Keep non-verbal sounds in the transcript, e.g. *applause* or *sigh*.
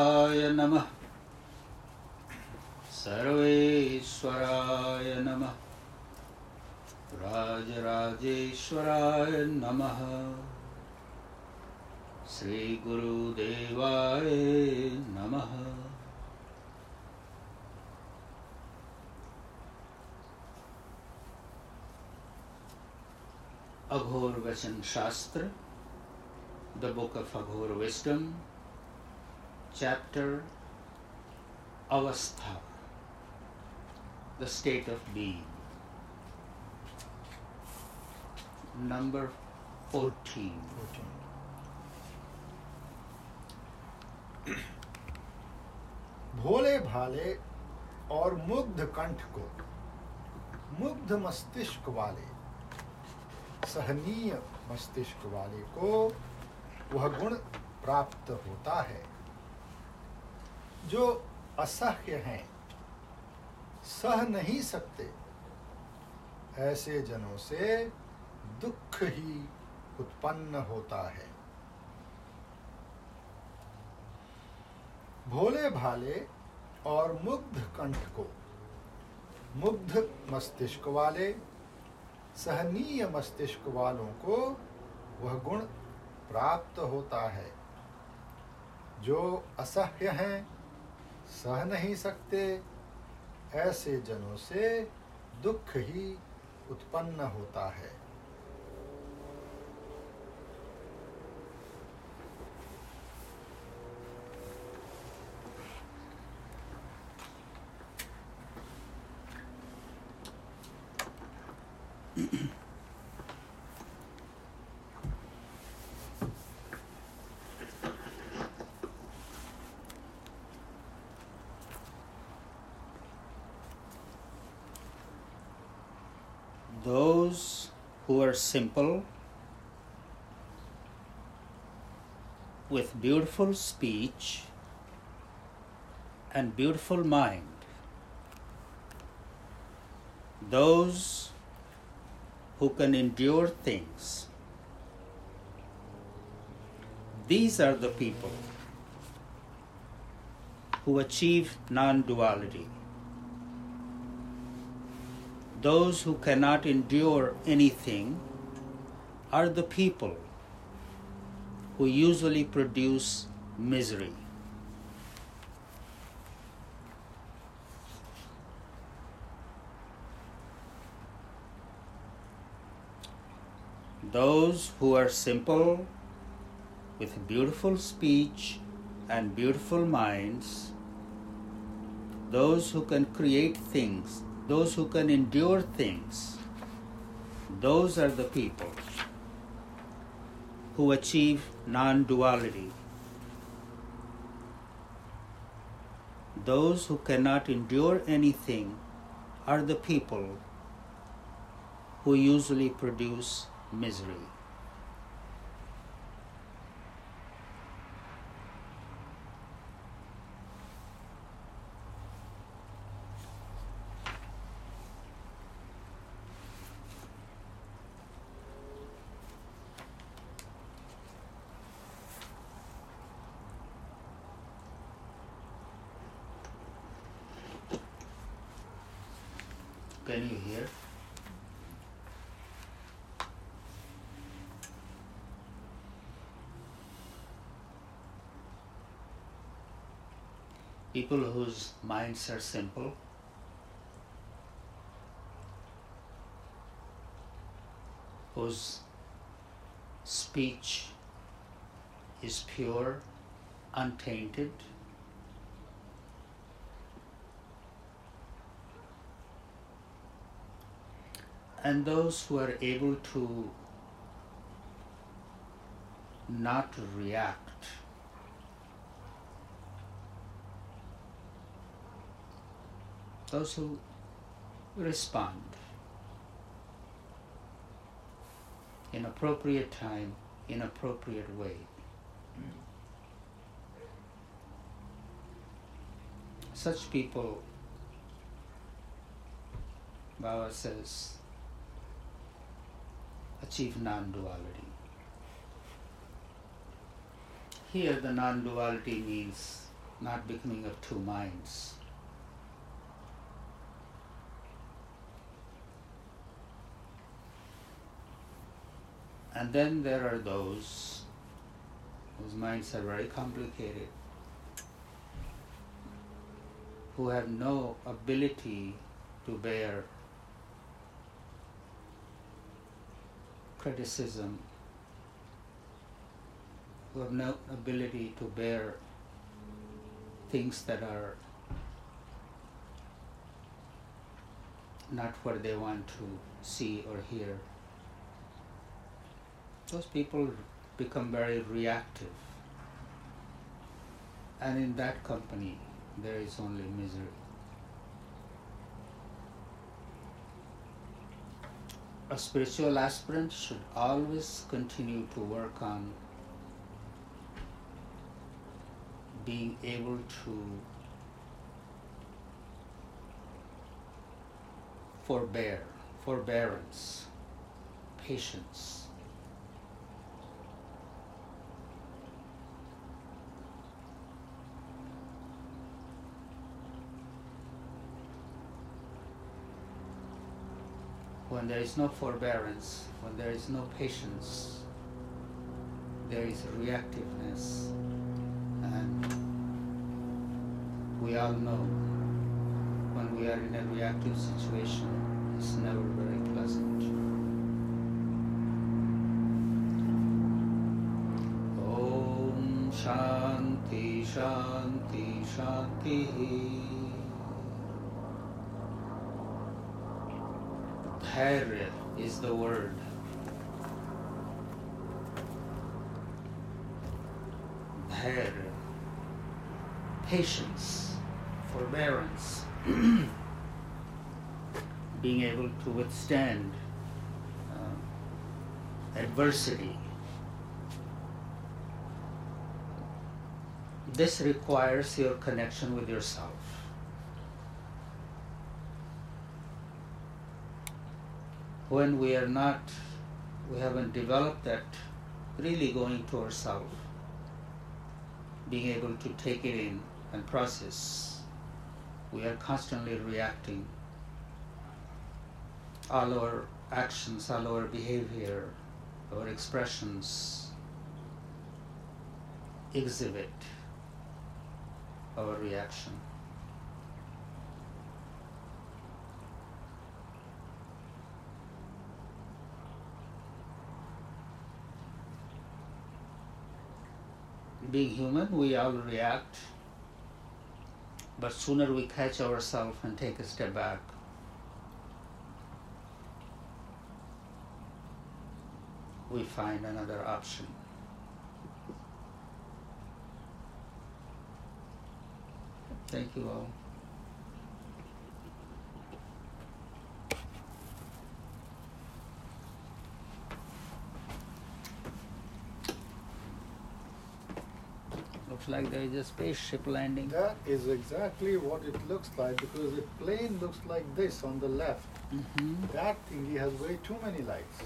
सर्वेश्वराय नमः। सर्वेश्वराय नमः। राजराजेश्वराय नमः। श्रीगुरुदेवाय नमः। Aghor Vachan Shastra, the book of Aghor wisdom chapter Avastha, the state of being. Number 14. *clears throat* भोले भाले और मुग्ध कंठ को मुग्ध मस्तिष्क वाले सहनीय मस्तिष्क वाले को वह गुण प्राप्त होता है जो असह्य हैं, सह नहीं सकते। ऐसे जनों से दुख ही उत्पन्न होता है। भोले भाले और मुग्ध कंठ को, मुग्ध मस्तिष्क वाले, सहनीय मस्तिष्क वालों को वह गुण प्राप्त होता है। जो असह्य हैं सह नहीं सकते ऐसे जनों से दुख ही उत्पन्न होता है। Those who are simple, with beautiful speech and beautiful mind, those who can endure things. These are the people who achieve non duality. Those who cannot endure anything are the people who usually produce misery. Those who are simple, with beautiful speech and beautiful minds, those who can create things, those who can endure things, those are the people who achieve non duality. Those who cannot endure anything are the people who usually produce misery. People whose minds are simple, whose speech is pure, untainted, and those who are able to not react. Those who respond in appropriate time in appropriate way. Such people Baba says achieve non-duality. Here the non-duality means not becoming of two minds. And then there are those whose minds are very complicated, who have no ability to bear criticism, who have no ability to bear things that are not what they want to see or hear. Those people become very reactive. And in that company, there is only misery. A spiritual aspirant should always continue to work on being able to forbear, forbearance, patience. When there is no forbearance, when there is no patience, there is reactiveness. And we all know when we are in a reactive situation, it's never very pleasant. Om Shanti Shanti Shanti. Dhairya is the word. Dhairya. Patience, forbearance, *clears throat* being able to withstand uh, adversity. This requires your connection with yourself. When we are not, we haven't developed that really going to ourself, being able to take it in and process, we are constantly reacting. All our actions, all our behavior, our expressions exhibit our reaction. Being human, we all react, but sooner we catch ourselves and take a step back. We find another option. Thank you all. Looks like there is a spaceship landing. That is exactly what it looks like because the plane looks like this on the left. hmm That thingy has way too many lights.